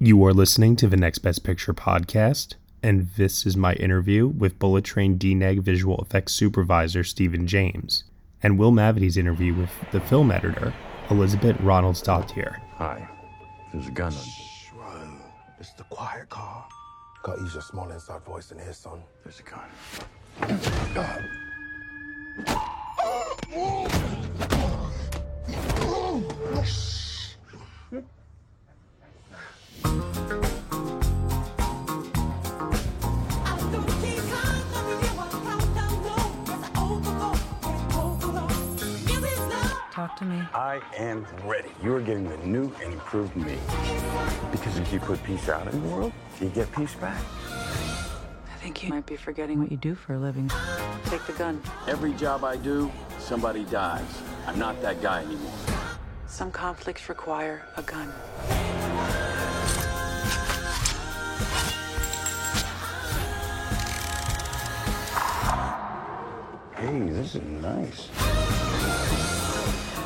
You are listening to the Next Best Picture podcast, and this is my interview with Bullet Train DNEG visual effects supervisor Stephen James, and Will Mavity's interview with the film editor Elizabeth Ronaldsdóttir. Hi. There's a gun on. Shh, Ryan. It's the quiet car. Gotta use your small inside voice in here, son. There's a gun. Talk to me. I am ready. You are getting the new and improved me. Because if you put peace out in the world, you get peace back. I think you might be forgetting what you do for a living. Take the gun. Every job I do, somebody dies. I'm not that guy anymore. Some conflicts require a gun. Hey, this is nice.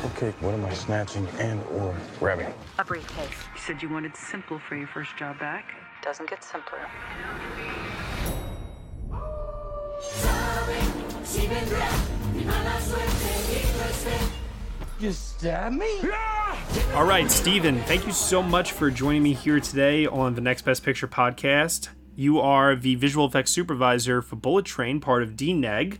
Okay, what am I snatching and or grabbing? A briefcase. You said you wanted simple for your first job back. Doesn't get simpler. You stab me? All right, Stephen, thank you so much for joining me here today on the Next Best Picture podcast. You are the visual effects supervisor for Bullet Train, part of DNEG.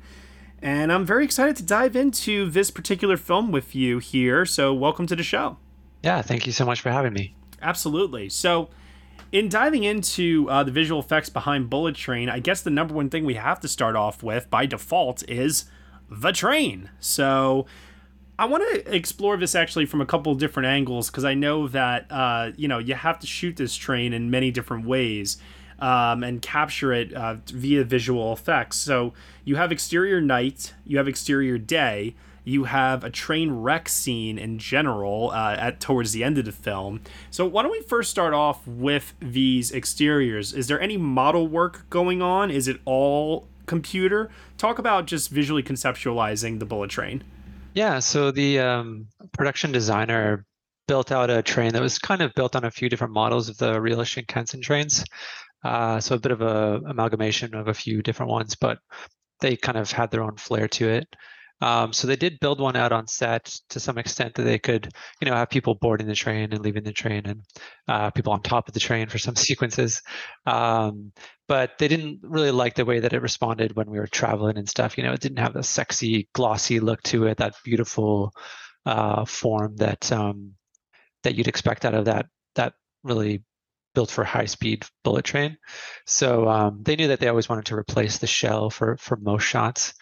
And I'm very excited to dive into this particular film with you here. So, welcome to the show. Yeah, thank you so much for having me. Absolutely. So, in diving into uh, the visual effects behind Bullet Train, I guess the number one thing we have to start off with by default is the train. So, I want to explore this actually from a couple different angles because I know that uh, you know you have to shoot this train in many different ways um, and capture it uh, via visual effects. So you have exterior night, you have exterior day, you have a train wreck scene in general uh, at towards the end of the film. So why don't we first start off with these exteriors? Is there any model work going on? Is it all computer? Talk about just visually conceptualizing the bullet train. Yeah, so the um, production designer built out a train that was kind of built on a few different models of the real Shinkansen trains. Uh, so a bit of a amalgamation of a few different ones, but they kind of had their own flair to it. Um, so they did build one out on set to some extent that they could, you know, have people boarding the train and leaving the train, and uh, people on top of the train for some sequences. Um, but they didn't really like the way that it responded when we were traveling and stuff. You know, it didn't have the sexy, glossy look to it, that beautiful uh, form that um, that you'd expect out of that that really built for high speed bullet train. So um, they knew that they always wanted to replace the shell for for most shots.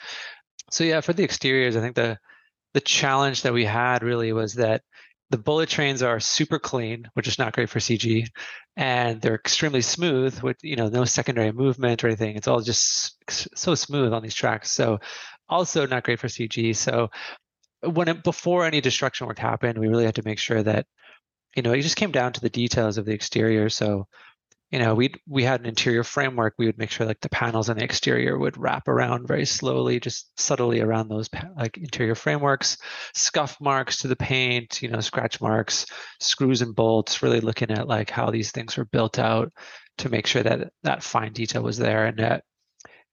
So yeah, for the exteriors, I think the the challenge that we had really was that the bullet trains are super clean, which is not great for CG, and they're extremely smooth with you know no secondary movement or anything. It's all just so smooth on these tracks. So also not great for CG. So when it, before any destruction work happened, we really had to make sure that you know it just came down to the details of the exterior. So you know we we had an interior framework. We would make sure like the panels on the exterior would wrap around very slowly just subtly around those like interior frameworks. Scuff marks to the paint you know scratch marks screws and bolts really looking at like how these things were built out to make sure that that fine detail was there. And that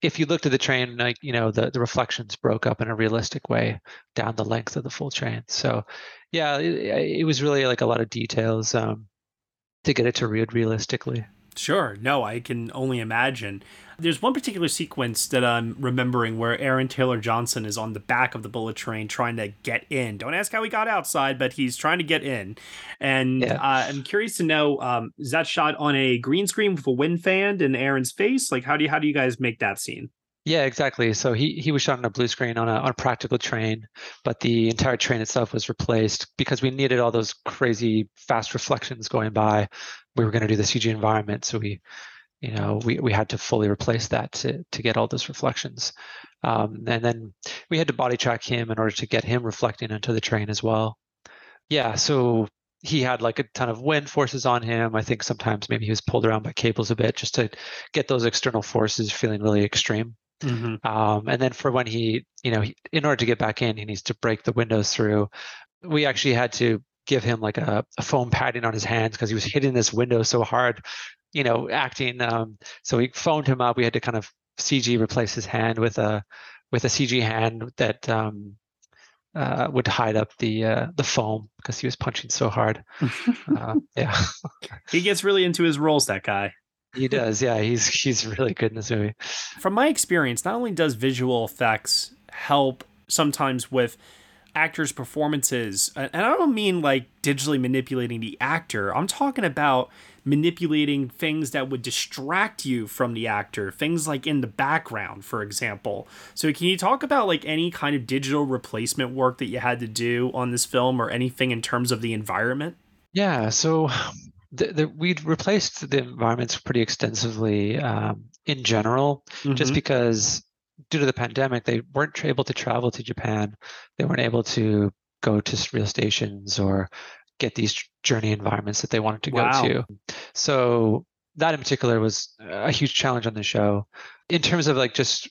if you looked at the train like you know the, the reflections broke up in a realistic way down the length of the full train. So yeah it, it was really like a lot of details um, to get it to read realistically Sure. No, I can only imagine. There's one particular sequence that I'm remembering where Aaron Taylor Johnson is on the back of the bullet train trying to get in. Don't ask how he got outside, but he's trying to get in. And Yeah. uh, I'm curious to know: um, is that shot on a green screen with a wind fan in Aaron's face? Like, how do you how do you guys make that scene? Yeah, exactly. So he he was shot on a blue screen on a on a practical train, but the entire train itself was replaced because we needed all those crazy fast reflections going by. We were going to do the CG environment, so we, you know, we we had to fully replace that to to get all those reflections. Um, and then we had to body track him in order to get him reflecting into the train as well. Yeah, so he had like a ton of wind forces on him. I think sometimes maybe he was pulled around by cables a bit just to get those external forces feeling really extreme. Mm-hmm. Um, and then for when he, you know, he, in order to get back in, he needs to break the windows through. We actually had to give him like a, a foam padding on his hands because he was hitting this window so hard, you know, acting. Um, so we phoned him up. We had to kind of CG replace his hand with a with a CG hand that um, uh, would hide up the uh, the foam because he was punching so hard. uh, yeah, he gets really into his roles. That guy. He does. Yeah, he's he's really good in this movie. From my experience, not only does visual effects help sometimes with actors' performances, and I don't mean like digitally manipulating the actor. I'm talking about manipulating things that would distract you from the actor, things like in the background, for example. So, can you talk about like any kind of digital replacement work that you had to do on this film or anything in terms of the environment? Yeah, so the, the, we'd replaced the environments pretty extensively um, in general, mm-hmm. just because due to the pandemic, they weren't able to travel to Japan. They weren't able to go to real stations or get these journey environments that they wanted to wow. go to. So that in particular was a huge challenge on the show. In terms of like just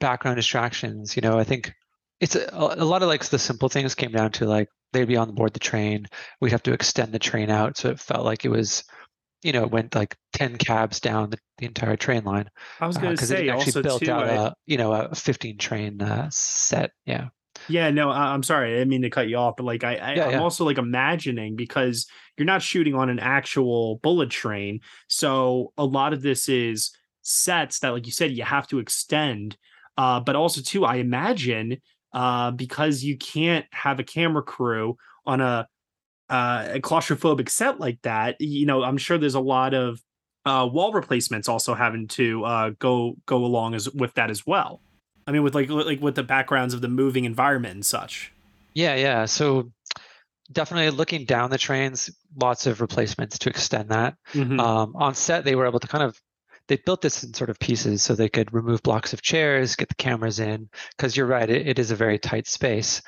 background distractions, you know, I think it's a, a lot of like the simple things came down to like they'd be on board the train. We'd have to extend the train out so it felt like it was, you know, it went like ten cabs down the, the entire train line. I was going to uh, say it actually also built too, out I... a you know a fifteen train uh, set. Yeah. Yeah, no, I'm sorry. I didn't mean to cut you off, but like I, I am yeah. also like imagining because you're not shooting on an actual bullet train, so a lot of this is sets that, like you said, you have to extend. Uh, but also too, I imagine uh, because you can't have a camera crew on a, uh, a claustrophobic set like that. You know, I'm sure there's a lot of uh, wall replacements also having to uh, go go along as with that as well. I mean, with like like with the backgrounds of the moving environment and such. Yeah, yeah. So definitely looking down the trains, lots of replacements to extend that. Mm-hmm. Um, on set, they were able to kind of they built this in sort of pieces so they could remove blocks of chairs, get the cameras in. Because you're right, it, it is a very tight space,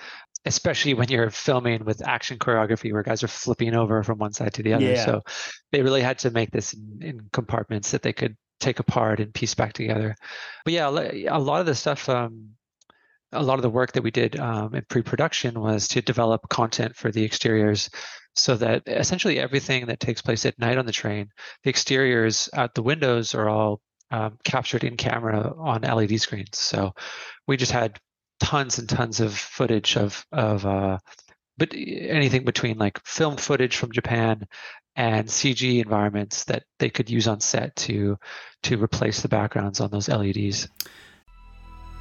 especially when you're filming with action choreography where guys are flipping over from one side to the other. Yeah. So they really had to make this in, in compartments that they could take apart and piece back together. But yeah, a lot of the stuff, um, a lot of the work that we did um, in pre-production was to develop content for the exteriors, so that essentially everything that takes place at night on the train, the exteriors out the windows are all um, captured in camera on LED screens. So we just had tons and tons of footage of of uh, but anything between like film footage from Japan and CG environments that they could use on set to to replace the backgrounds on those LEDs.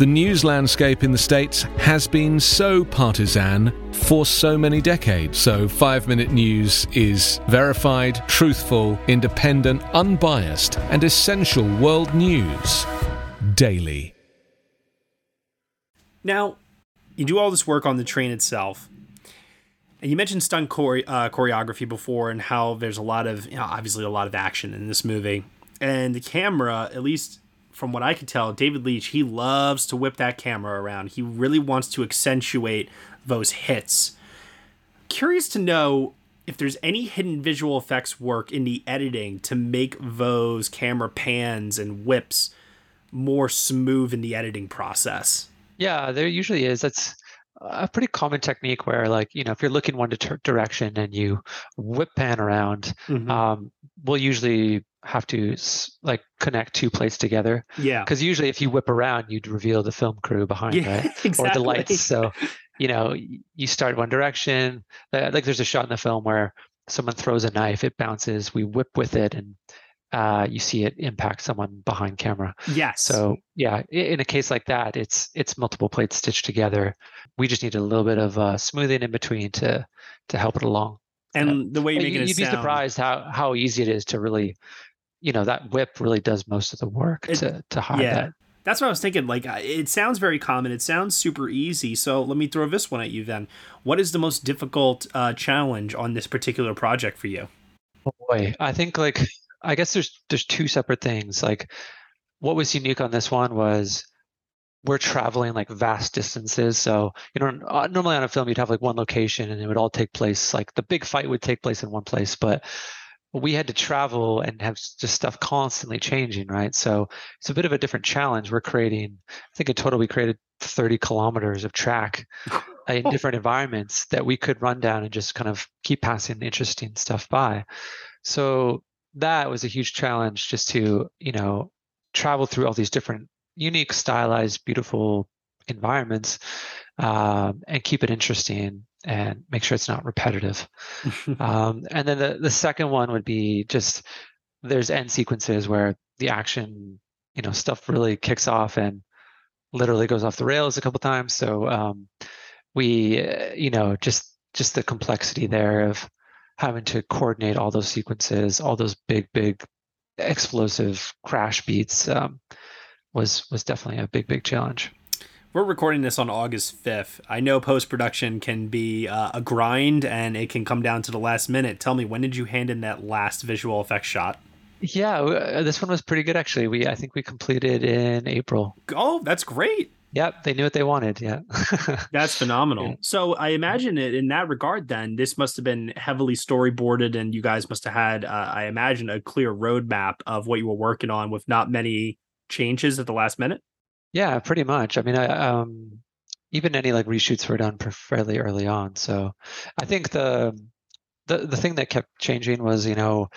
the news landscape in the States has been so partisan for so many decades. So, Five Minute News is verified, truthful, independent, unbiased, and essential world news daily. Now, you do all this work on the train itself. And you mentioned stunt chore- uh, choreography before and how there's a lot of, you know, obviously a lot of action in this movie. And the camera, at least from what I could tell, David Leitch, he loves to whip that camera around. He really wants to accentuate those hits. Curious to know if there's any hidden visual effects work in the editing to make those camera pans and whips more smooth in the editing process. Yeah, there usually is. That's a pretty common technique where, like, you know, if you're looking one direction and you whip pan around, mm-hmm. um, we'll usually have to like connect two plates together. Yeah. Because usually, if you whip around, you'd reveal the film crew behind, yeah, right? Exactly. Or the lights. So, you know, you start one direction. Uh, like there's a shot in the film where someone throws a knife, it bounces, we whip with it, and uh, you see it impact someone behind camera. Yes. So yeah, in a case like that, it's it's multiple plates stitched together. We just need a little bit of uh, smoothing in between to to help it along. And the way you make it, you'd sound... be surprised how how easy it is to really you know that whip really does most of the work it, to to hide yeah. that. That's what I was thinking. Like, it sounds very common. It sounds super easy. So let me throw this one at you then. What is the most difficult uh, challenge on this particular project for you? Oh boy, I think like I guess there's there's two separate things. Like, what was unique on this one was we're traveling like vast distances. So, you know, uh, normally on a film, you'd have like one location and it would all take place, like the big fight would take place in one place. But we had to travel and have just stuff constantly changing, right? So it's a bit of a different challenge. We're creating, I think in total, we created 30 kilometers of track in different environments that we could run down and just kind of keep passing interesting stuff by. So that was a huge challenge just to, you know, travel through all these different unique, stylized, beautiful environments um, and keep it interesting and make sure it's not repetitive. um, and then the, the second one would be just there's end sequences where the action, you know, stuff really kicks off and literally goes off the rails a couple times. So um, we, uh, you know, just just the complexity there of having to coordinate all those sequences, all those big, big explosive crash beats um, was was definitely a big, big challenge. We're recording this on August 5th. I know post production can be uh, a grind and it can come down to the last minute. Tell me, when did you hand in that last visual effects shot? Yeah, uh, this one was pretty good actually. We I think we completed in April. Oh, that's great. Yep, they knew what they wanted. Yeah. That's phenomenal. Yeah. So I imagine it in that regard, then this must have been heavily storyboarded, and you guys must have had, uh, I imagine, a clear roadmap of what you were working on with not many changes at the last minute. Yeah, pretty much. I mean, I, um, even any like reshoots were done fairly early on. So I think the the the thing that kept changing was, you know,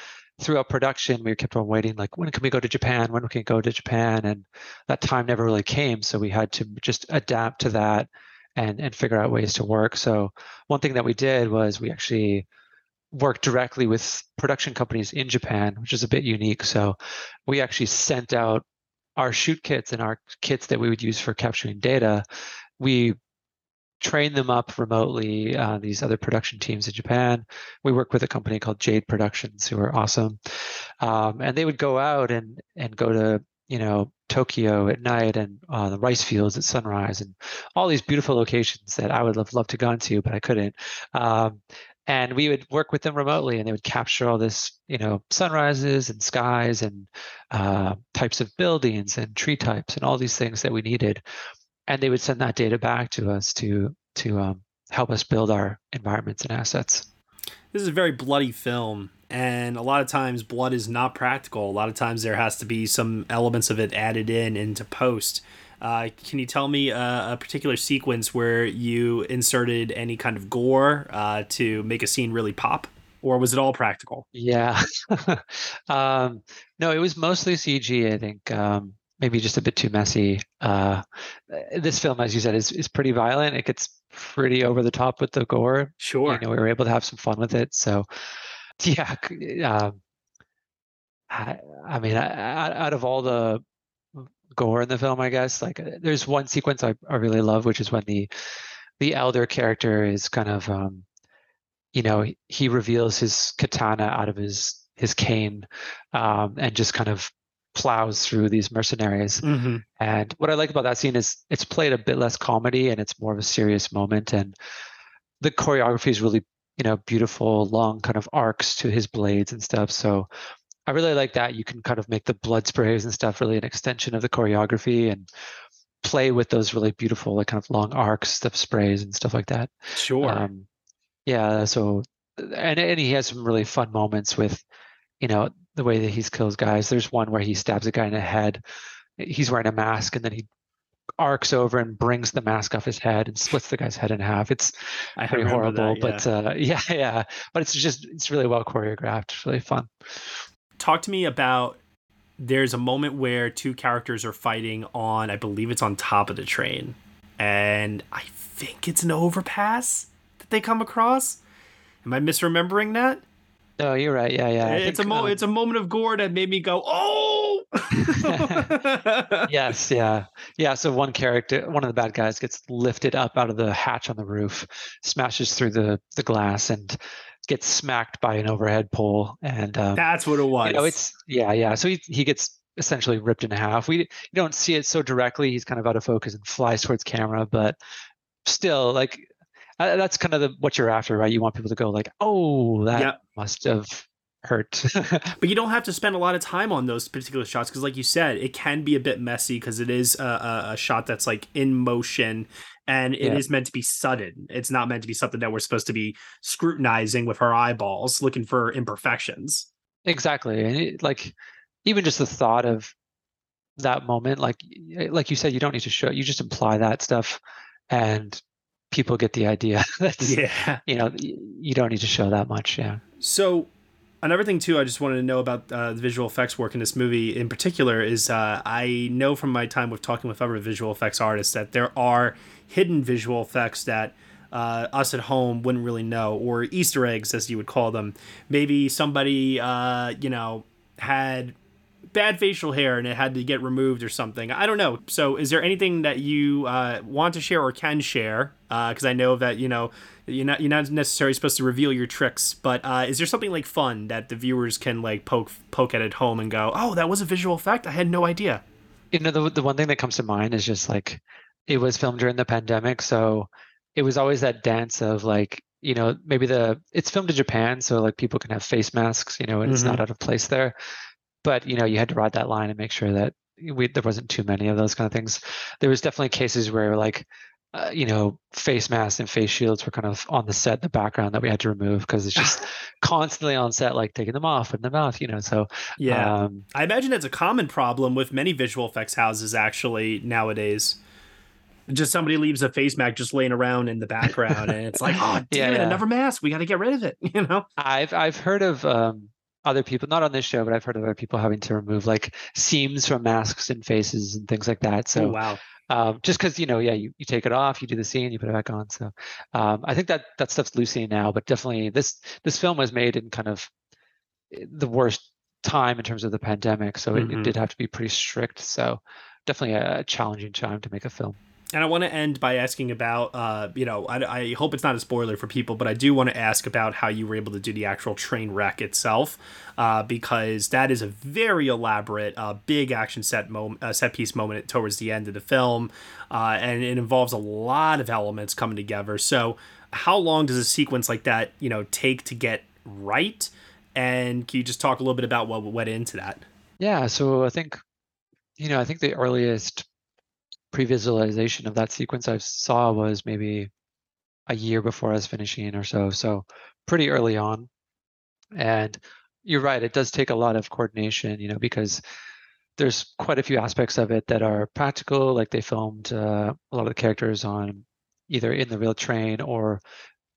throughout production, we kept on waiting, like, when can we go to Japan? When can we go to Japan? And that time never really came. So we had to just adapt to that and, and figure out ways to work. So one thing that we did was we actually worked directly with production companies in Japan, which is a bit unique. So we actually sent out our shoot kits and our kits that we would use for capturing data. We train them up remotely. Uh, these other production teams in Japan. We work with a company called Jade Productions, who are awesome, um, and they would go out and and go to you know Tokyo at night and uh, the rice fields at sunrise and all these beautiful locations that I would have loved to gone to, but I couldn't. Um, and we would work with them remotely and they would capture all this you know sunrises and skies and uh, types of buildings and tree types and all these things that we needed and they would send that data back to us to to um, help us build our environments and assets. This is a very bloody film, and a lot of times blood is not practical. A lot of times there has to be some elements of it added in into post. Uh, can you tell me a, a, particular sequence where you inserted any kind of gore uh, to make a scene really pop? Or was it all practical? Yeah. um, no, it was mostly CG, I think. Um, maybe just a bit too messy. Uh, this film, as you said, is is pretty violent. It gets pretty over the top with the gore. Sure. You know, we were able to have some fun with it. So, yeah. Um, I, I mean, out of all the gore in the film, I guess like uh, there's one sequence I, I really love, which is when the the elder character is kind of, um, you know, he reveals his katana out of his his cane um, and just kind of plows through these mercenaries. Mm-hmm. And what I like about that scene is it's played a bit less comedy and it's more of a serious moment. And the choreography is really, you know, beautiful, long kind of arcs to his blades and stuff. So I really like that. You can kind of make the blood sprays and stuff really an extension of the choreography and play with those really beautiful, like kind of long arcs of sprays and stuff like that. Sure. Um, yeah. So, and, and he has some really fun moments with, you know, the way that he kills guys. There's one where he stabs a guy in the head. He's wearing a mask, and then he arcs over and brings the mask off his head and splits the guy's head in half. It's I pretty horrible, that, yeah. but uh, yeah, yeah. But it's just it's really well choreographed. It's really fun. Talk to me about. There's a moment where two characters are fighting on, I believe it's on top of the train, and I think it's an overpass that they come across. Am I misremembering that? Oh, you're right. Yeah, yeah. it's think, a mo- um, it's a moment of gore that made me go, "Oh!" yes, yeah, yeah. So one character, one of the bad guys, gets lifted up out of the hatch on the roof, smashes through the the glass, and gets smacked by an overhead pole. And um, that's what it was. You know, it's yeah, yeah. So he he gets essentially ripped in half. We you don't see it so directly. He's kind of out of focus and flies towards camera, but still, like uh, that's kind of the, what you're after, right? You want people to go like, "Oh, that yep. must have hurt. but you don't have to spend a lot of time on those particular shots because, like you said, it can be a bit messy because it is a, a, a, shot that's like in motion and it yeah. is meant to be sudden. It's not meant to be something that we're supposed to be scrutinizing with our eyeballs, looking for imperfections. Exactly, and it, like even just the thought of that moment, like like you said, you don't need to show. You just imply that stuff, and people get the idea. yeah, you know, you don't need to show that much. Yeah. So another thing too i just wanted to know about uh, the visual effects work in this movie in particular is uh, i know from my time with talking with other visual effects artists that there are hidden visual effects that uh, us at home wouldn't really know or easter eggs as you would call them maybe somebody uh, you know had bad facial hair and it had to get removed or something. I don't know. So, is there anything that you uh, want to share or can share? Because uh, I know that you know you're not you're not necessarily supposed to reveal your tricks, but uh, is there something like fun that the viewers can like poke poke at at home and go, "Oh, that was a visual effect. I had no idea." You know, the the one thing that comes to mind is just like it was filmed during the pandemic, so it was always that dance of like you know maybe the it's filmed in Japan, so like people can have face masks, you know, and mm-hmm. it's not mm-hmm. out of place there but you know you had to ride that line and make sure that we, there wasn't too many of those kind of things. There was definitely cases where like uh, you know face masks and face shields were kind of on the set in the background that we had to remove because it's just constantly on set like taking them off in the mouth you know so yeah. um, i imagine that's a common problem with many visual effects houses actually nowadays. Just somebody leaves a face mask just laying around in the background and it's like oh damn yeah, it yeah. another mask we got to get rid of it you know? I've i've heard of um other people, not on this show, but I've heard of other people having to remove like seams from masks and faces and things like that. So oh, wow. Um, just because you know, yeah, you, you take it off, you do the scene, you put it back on. So um, I think that that stuff's loosening now, but definitely this this film was made in kind of eh, the worst time in terms of the pandemic, so mm-hmm. it, it, did have to be pretty strict. So definitely a challenging time to make a film and I want to end by asking about, uh, you know, I, I, hope it's not a spoiler for people, but I do want to ask about how you were able to do the actual train wreck itself, uh, because that is a very elaborate, uh, big action set moment, uh, set piece moment towards the end of the film, uh, and it involves a lot of elements coming together. So, how long does a sequence like that, you know, take to get right? And can you just talk a little bit about what went into that? Yeah, so I think, you know, I think the earliest pre-visualization of that sequence I saw was maybe a year before I was finishing or so. So pretty early on. And you're right, it does take a lot of coordination, you know, because there's quite a few aspects of it that are practical, like they filmed uh, a lot of the characters on either in the real train or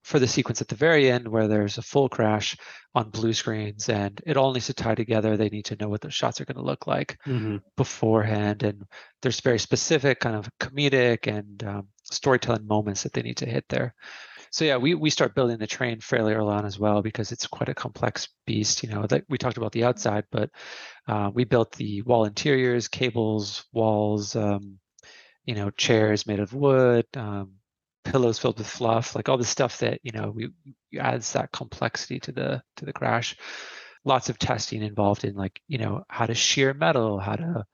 for the sequence at the very end where there's a full crash on blue screens and it all needs to tie together. They need to know what the shots are going to look like mm-hmm. beforehand. And there's very specific kind of comedic and um, storytelling moments that they need to hit there. So yeah we, we start building the train fairly early on as well because it's quite a complex beast you know that we talked about the outside but uh, we built the wall interiors cables walls um, you know chairs made of wood um, pillows filled with fluff, like all the stuff that you know we adds that complexity to the to the crash. Lots of testing involved in like you know how to shear metal, how to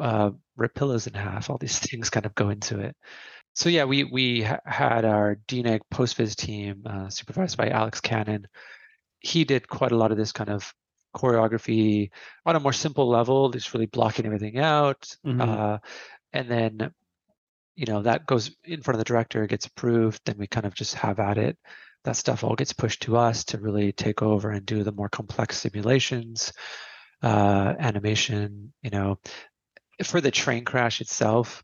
uh, rip pillows in half. All these things kind of go into it. So yeah, we we ha- had our DNEG postviz team uh, supervised by Alex Cannon. He did quite a lot of this kind of choreography on a more simple level, just really blocking everything out. Mm-hmm. Uh, and then you know that goes in front of the director gets approved then we kind of just have at it. That stuff all gets pushed to us to really take over and do the more complex simulations uh, animation you know. For the train crash itself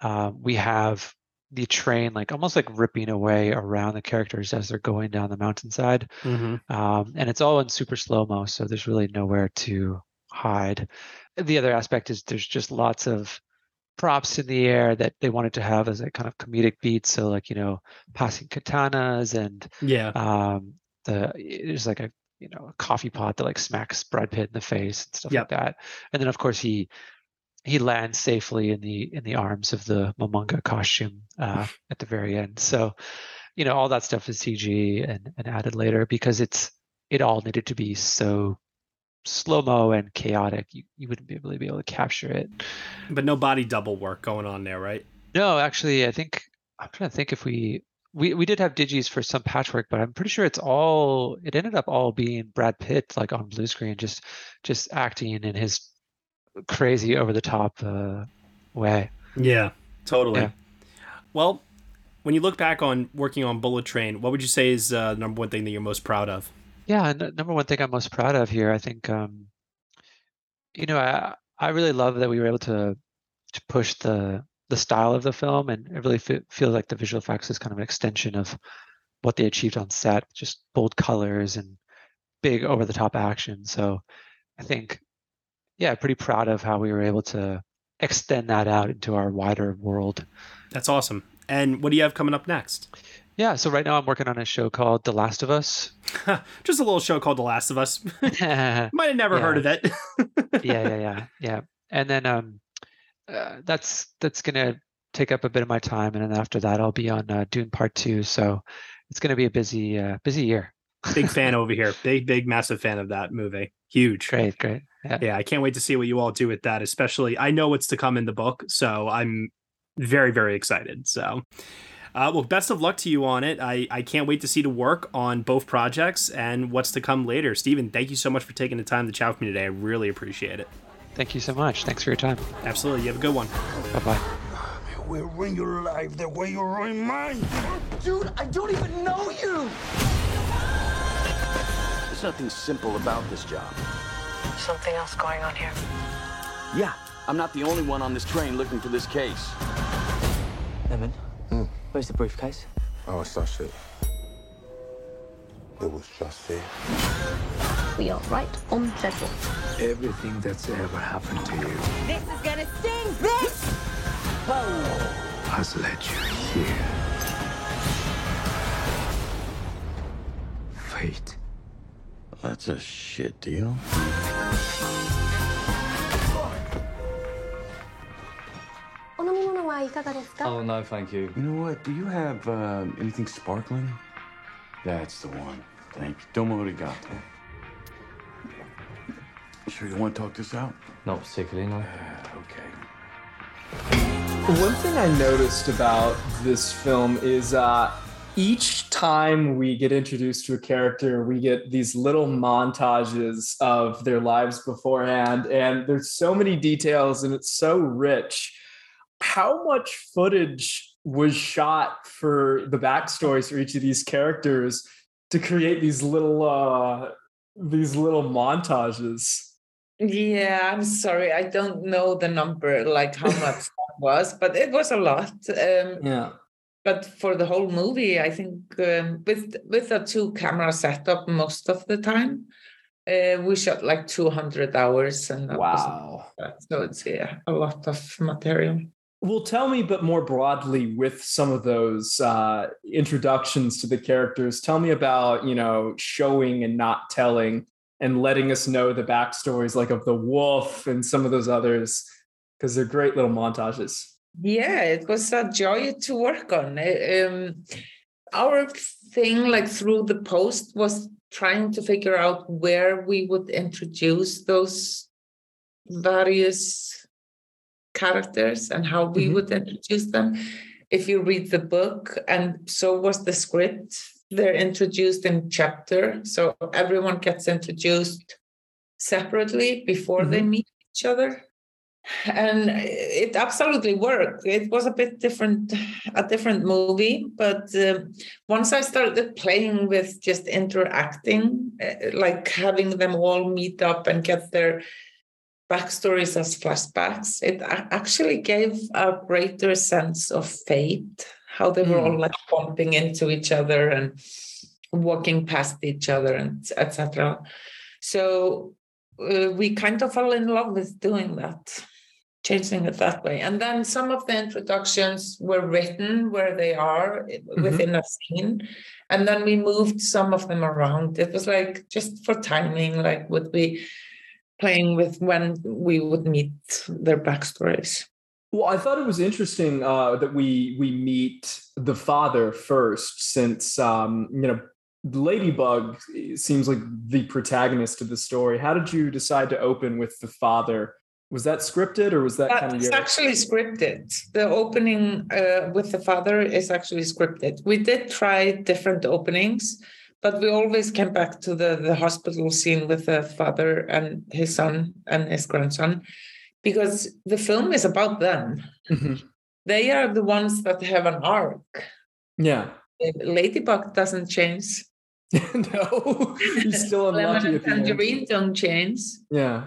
uh, we have the train like almost like ripping away around the characters as they're going down the mountainside mm-hmm. um, and it's all in super slow mo so there's really nowhere to hide. The other aspect is there's just lots of props in the air that they wanted to have as a kind of comedic beat. So like you know, passing katanas and yeah, um, the there's like a you know a coffee pot that like smacks Brad Pitt in the face and stuff yep. like that. And then of course he he lands safely in the in the arms of the Momonga costume uh, at the very end. So you know all that stuff is CG and, and added later because it's it all needed to be so slow mo and chaotic, you, you wouldn't be able to be able to capture it. But no body double work going on there, right? No, actually, I think I'm trying to think if we we we did have digis for some patchwork, but I'm pretty sure it's all it ended up all being Brad Pitt like on blue screen, just just acting in his crazy over the top uh, way. Yeah, totally. Yeah. Well, when you look back on working on Bullet Train, what would you say is uh, the number one thing that you're most proud of? Yeah, n- number one thing I'm most proud of here, I think, um, you know, I I really love that we were able to to push the the style of the film, and it really fe- feels like the visual effects is kind of an extension of what they achieved on set, just bold colors and big over the top action. So I think, yeah, pretty proud of how we were able to extend that out into our wider world. That's awesome. And what do you have coming up next? Yeah, so right now I'm working on a show called The Last of Us. Just a little show called The Last of Us. Might have never Yeah. heard of it. yeah, yeah, yeah. And then um, uh, that's that's gonna take up a bit of my time, and then after that I'll be on uh, Dune Part Two. So it's gonna be a busy uh, busy year. big fan over here. Big, big, massive fan of that movie. Huge. Great, great. Yeah. Yeah, I can't wait to see what you all do with that. Especially, I know what's to come in the book, so I'm very, very excited. So, uh, well, best of luck to you on it. I I can't wait to see the work on both projects and what's to come later. Stephen, thank you so much for taking the time to chat with me today. I really appreciate it. Thank you so much. Thanks for your time. Absolutely. You have a good one. Bye bye. We'll ruin your life the way you ruin mine. Dude, I don't even know you! There's nothing simple about this job. Something else going on here. Yeah, I'm not the only one on this train looking for this case. Lemon, where's the briefcase? Oh, it's that shit. It was just here. We are right on schedule. Everything that's ever happened to you This is gonna sting, bitch! has led you here. Fate. That's a shit deal. Oh, no, thank you. You know what? Do you have uh, anything sparkling? That's the one. Thank you. Domo arigato. Sure you want to talk this out? Not particularly, no. Okay. One thing I noticed about this film is uh, each time we get introduced to a character, we get these little montages of their lives beforehand, and there's so many details and it's so rich. How much footage was shot for the backstories for each of these characters to create these little uh, these little montages? Yeah, I'm sorry. I don't know the number, like how much that was, but it was a lot. Um, Yeah. but for the whole movie, I think um, with with a two camera setup most of the time, uh, we shot like 200 hours, and that Wow. so it's yeah a lot of material. Well, tell me, but more broadly, with some of those uh, introductions to the characters, tell me about you know showing and not telling, and letting us know the backstories, like of the wolf and some of those others, because they're great little montages. Yeah, it was a joy to work on. Uh, Um, our thing, like through the post, was trying to figure out where we would introduce those various characters and how we Mhm. would introduce them. If you read the book, and so was the script, they're introduced in chapter. So everyone gets introduced separately before they meet each other and it absolutely worked it was a bit different a different movie but um, once i started playing with just interacting uh, like having them all meet up and get their backstories as flashbacks it actually gave a greater sense of fate how they were all like bumping into each other and walking past each other and etc so uh, we kind of fell in love with doing that changing it that way. And then some of the introductions were written where they are i- within a scene. And then we moved some of them around. It was like just for timing, like would be playing with when we would meet their backstories. Well, I thought it was interesting uh, that we we meet the father first, since um, you know Ladybug seems like the protagonist of the story. How did you decide to open with the father Was that scripted or was that That's kind of your... actually scripted. The opening uh, with the father is actually scripted. We did try different openings, but we always came back to the, the hospital scene with the father and his son and his grandson because the film is about them. Mhm. They are the ones that have an arc. Yeah. Ladybug doesn't change. no, he's still Lemon unlucky and tangerine don't change. Yeah.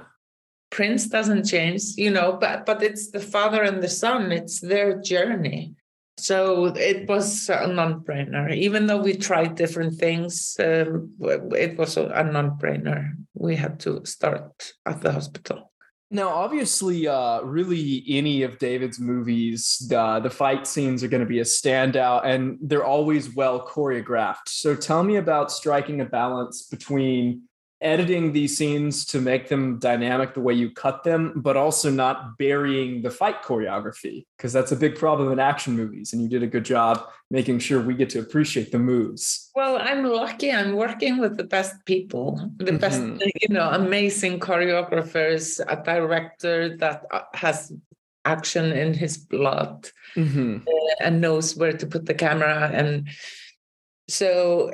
Prince doesn't change, you know, but but it's the father and the son. It's their journey. So it was a non-brainer. Even though we tried different things, um, it was a non-brainer. We had to start at the hospital. Now, obviously, uh, really any of David's movies, uh, the fight scenes are going to be a standout and they're always well choreographed. So tell me about striking a balance between editing these scenes to make them dynamic the way you cut them, but also not burying the fight choreography, because that's a big problem in action movies. And you did a good job making sure we get to appreciate the moves. Well, I'm lucky. I'm working with the best people, the best, Mhm. you know, amazing choreographers, a director that uh, has action in his blood Mm-hmm. uh, and knows where to put the camera. And so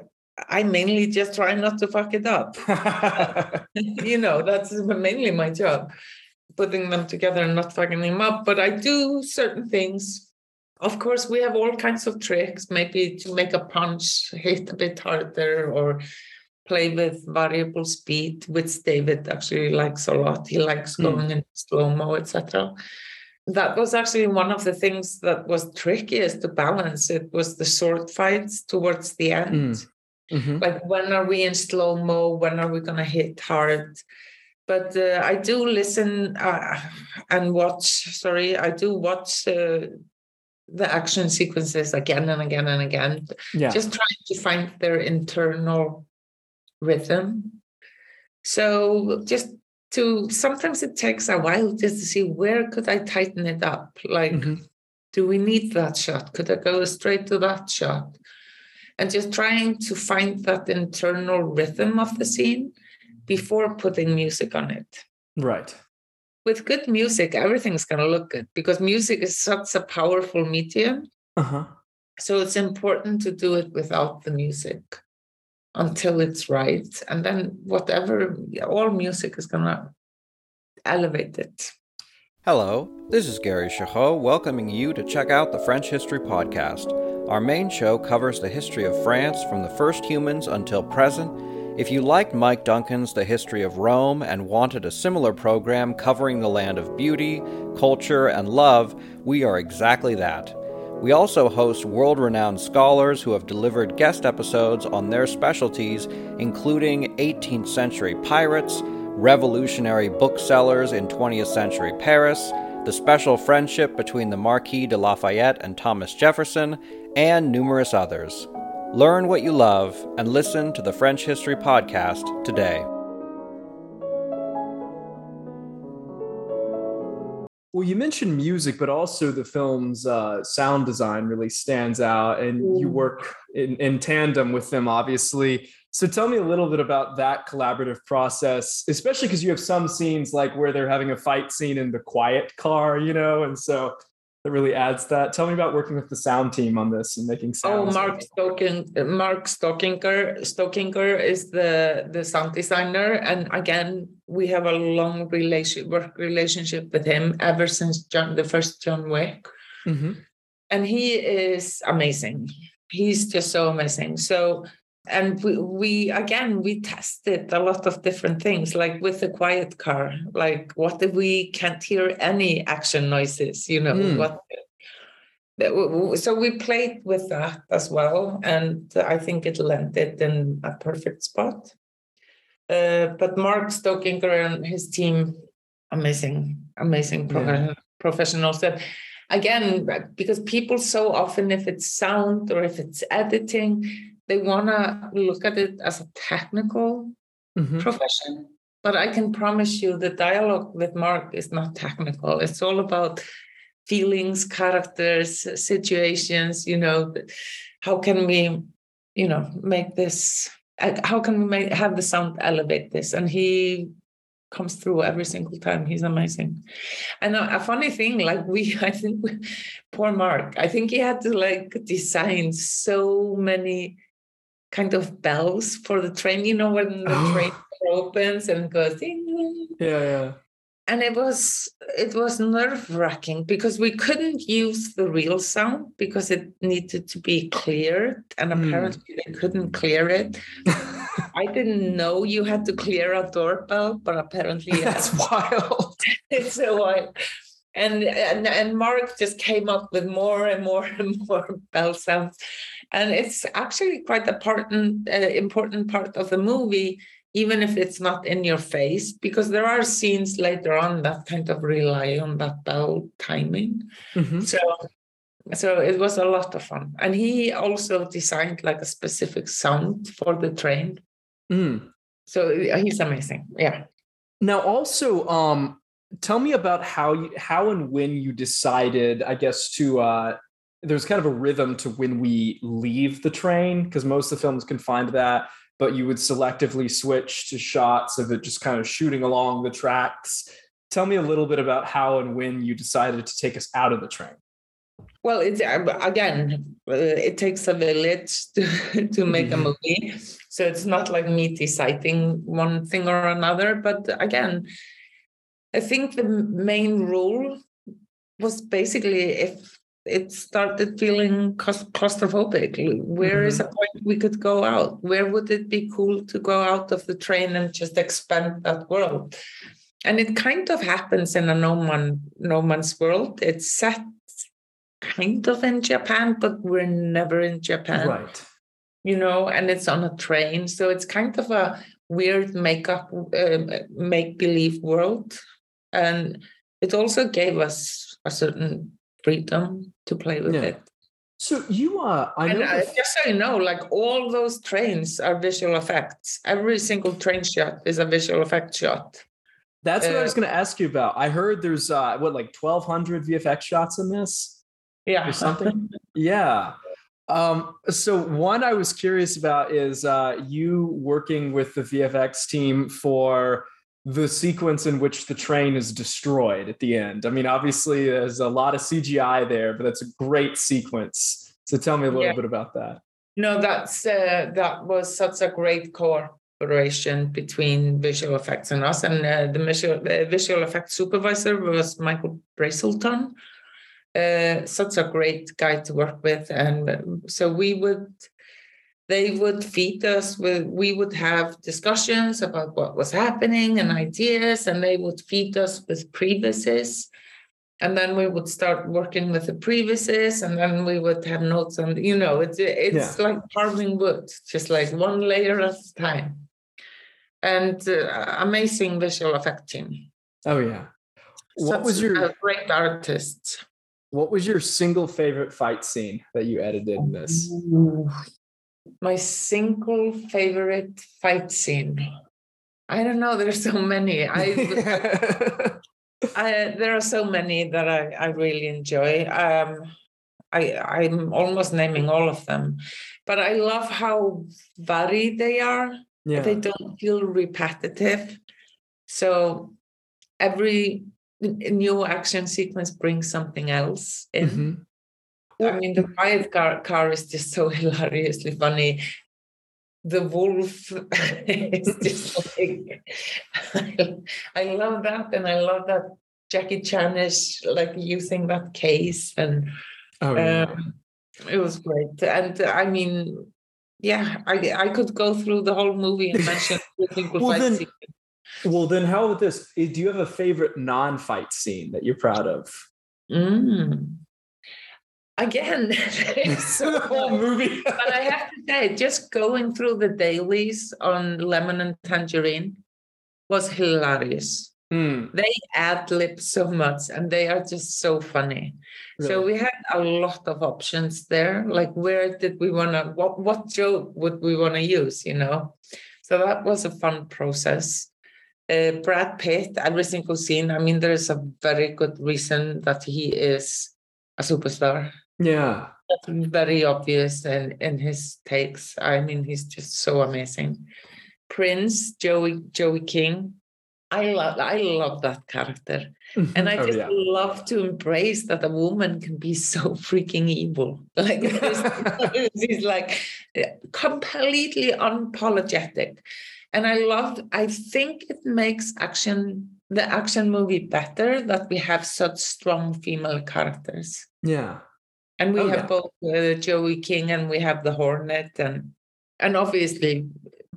I mainly just try not to fuck it up. you know, that's mainly my job, putting them together and not fucking them up. But I do certain things. Of course, we have all kinds of tricks, maybe to make a punch hit a bit harder or play with variable speed, which David actually likes a lot. He likes Mm. going in slow mo, etc. That was actually one of the things that was trickiest to balance. It was the sword fights towards the end Mhm. like when are we in slow mo when are we going to hit hard but uh, i do listen uh, and watch sorry i do watch uh, the action sequences again and again and again Yeah. just trying to find their internal rhythm so just to sometimes it takes a while just to see where could i tighten it up like Mhm. do we need that shot could i go straight to that shot and just trying to find that internal rhythm of the scene before putting music on it. Right. With good music, everything's going to look good because music is such a powerful medium. Uh-huh. So it's important to do it without the music until it's right. And then whatever, all music is going to elevate it. Hello, this is Gary Chahot welcoming you to check out the French History Podcast. Our main show covers the history of France from the first humans until present. If you liked Mike Duncan's The History of Rome and wanted a similar program covering the land of beauty, culture, and love, we are exactly that. We also host world renowned scholars who have delivered guest episodes on their specialties, including 18th century pirates, revolutionary booksellers in 20th century Paris, the special friendship between the Marquis de Lafayette and Thomas Jefferson, and numerous others. Learn what you love and listen to the French History Podcast today. Well, you mentioned music, but also the film's uh, sound design really stands out, and you Mm. work in, in tandem with them, obviously. So, tell me a little bit about that collaborative process, especially because you have some scenes like where they're having a fight scene in the quiet car, you know, and so that really adds that. Tell me about working with the sound team on this and making Oh, sounds. Mark Stoking, Mark Stoeckinger, Stoeckinger is the the sound designer, and again, we have a long relation work relationship with him ever since John, the first John Wick, Mhm. and he is amazing. He's just so amazing. So, and we, we again we tested a lot of different things, like with the quiet car. Like, what if we can't hear any action noises? You know Hmm. what? that w- w- so we played with that as well and i think it landed in a perfect spot uh, but mark stoeckinger and his team amazing amazing profe- professionals that again because people so often if it's sound or if it's editing they want to look at it as a technical Mhm. profession but i can promise you the dialogue with mark is not technical it's all about feelings characters situations you know how can we you know make this how can we make have the sound elevate this and he comes through every single time. He's amazing. And a, a funny thing, like we, I think, poor Mark, I think he had to like design so many kind of bells for the train. You know, when the train opens and goes ding. Yeah, yeah. And it was it was nerve wracking because we couldn't use the real sound because it needed to be cleared, and apparently mm. they couldn't clear it. I didn't know you had to clear a doorbell, but apparently that's wild. it's a wild. And, and and Mark just came up with more and more and more bell sounds, and it's actually quite a important uh, important part of the movie even if it's not in your face, because there are scenes later on that kind of rely on that bell timing. Mm-hmm. So so it was a lot of fun. And he also designed like a specific sound for the train. Mm. So he's amazing. Yeah. Now also um tell me about how you how and when you decided, I guess, to uh there's kind of a rhythm to when we leave the train, because most of the films can find that but you would selectively switch to shots of it just kind of shooting along the tracks. Tell me a little bit about how and when you decided to take us out of the train. Well, it's um, again, uh, it takes a village to, to make a mm-hmm. movie. So it's not like me deciding one thing or another. But again, I think the main rule was basically if it started feeling claustrophobic. Where mm-hmm. is a point we could go out? Where would it be cool to go out of the train and just expand that world? And it kind of happens in a no man no man's world. It's set kind of in Japan, but we're never in Japan. Right. You know, and it's on a train. So it's kind of a weird makeup, uh, make believe world. And it also gave us a certain freedom to play with yeah. it. So you are, I know. And, uh, just so you know, like all those trains are visual effects. Every single train shot is a visual effect shot. That's uh, what I was uh, going to ask you about. I heard there's uh, what like 1,200 VFX shots in this. Yeah, or something. yeah. Um, so one I was curious about is uh, you working with the VFX team for the sequence in which the train is destroyed at the end. I mean, obviously, there's a lot of CGI there, but that's a great sequence. So tell me a little yeah. bit about that. No, that's uh, that was such a great cooperation between visual effects and us. And uh, the visual, the visual effects supervisor was Michael Brazelton. Uh, such a great guy to work with, and so we would they would feed us with we would have discussions about what was happening and ideas and they would feed us with previses. And then we would start working with the previses and then we would have notes and you know it's it's yeah. like carving wood just like one layer at a time. And uh, amazing visual effect team oh yeah. What Such was your great artist. what was your single favorite fight scene that you edited in this my single favorite fight scene. I don't know. There's so many. I, I there are so many that I, I really enjoy. Um, I I'm almost naming all of them, but I love how varied they are. Yeah. They don't feel repetitive. So every new action sequence brings something else in. Mm-hmm. I mean, the riot car, car is just so hilariously funny. The wolf is just like, I love that. And I love that Jackie Chan is like using that case. And oh, yeah. um, it was great. And I mean, yeah, I, I could go through the whole movie and mention well, fight then, scene. Well, then how about this? Do you have a favorite non-fight scene that you're proud of? Mm again it's the whole movie. But i have to say just going through the dailies on lemon and tangerine was hilarious. Mm. they ad lib so much and they are just so funny. Really? so we had a lot of options there. Like where did we want to what what joke would we want to use you know? So that was a fun process. Uh, brad pitt every single scene i mean there's a very good reason that he is a superstar yeah. That's very obvious in, in his takes. I mean, he's just so amazing. Prince, Joey, Joey King. I love I love that character. And I Oh, just yeah. love to embrace that a woman can be so freaking evil. Like she's like eh, completely unapologetic. And I love, I think it makes action the action movie better that we have such strong female characters. Yeah. And we Oh, have yeah. both uh, Joey King and we have the Hornet and and obviously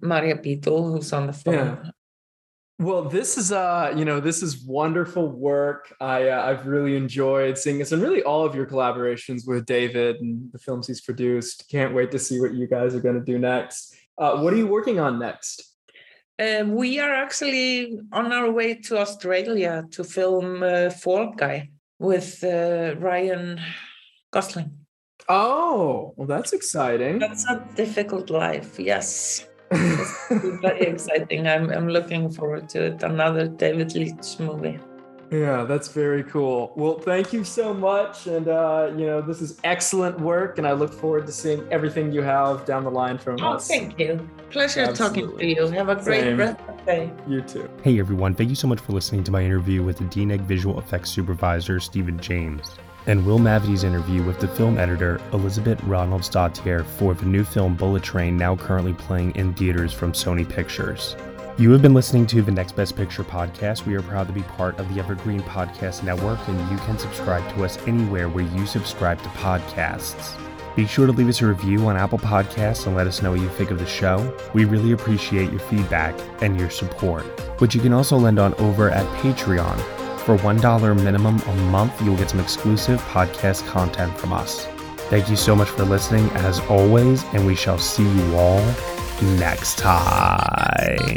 Maria Beetle, who's on the phone. Yeah. Well, this is uh, you know, this is wonderful work. I uh, I've really enjoyed seeing this, and really all of your collaborations with David and the films he's produced. Can't wait to see what you guys are going to do next. Uh, what are you working on next? Um, we are actually on our way to Australia to film uh, Fall Guy with uh, Ryan Gosling. Oh, well, that's exciting. That's a difficult life, yes. Very exciting. I'm, I'm looking forward to it. Another David Leitch movie. Yeah, that's very cool. Well, thank you so much, and uh, you know, this is excellent work, and I look forward to seeing everything you have down the line from Oh, us. thank you. Pleasure talking to you. Have a great Same. rest of the day. You too. Hey everyone, thank you so much for listening to my interview with the DNEG Visual Effects Supervisor, Stephen James, and Will Mavity's interview with the film editor, Elizabeth Ronaldsdóttir for the new film Bullet Train, now currently playing in theaters from Sony Pictures. You have been listening to the Next Best Picture podcast. We are proud to be part of the Evergreen Podcast Network, and you can subscribe to us anywhere where you subscribe to podcasts. Be sure to leave us a review on Apple Podcasts and let us know what you think of the show. We really appreciate your feedback and your support, which you can also lend on over at Patreon. For $1 minimum a month, you'll get some exclusive podcast content from us. Thank you so much for listening, as always, and we shall see you all next time.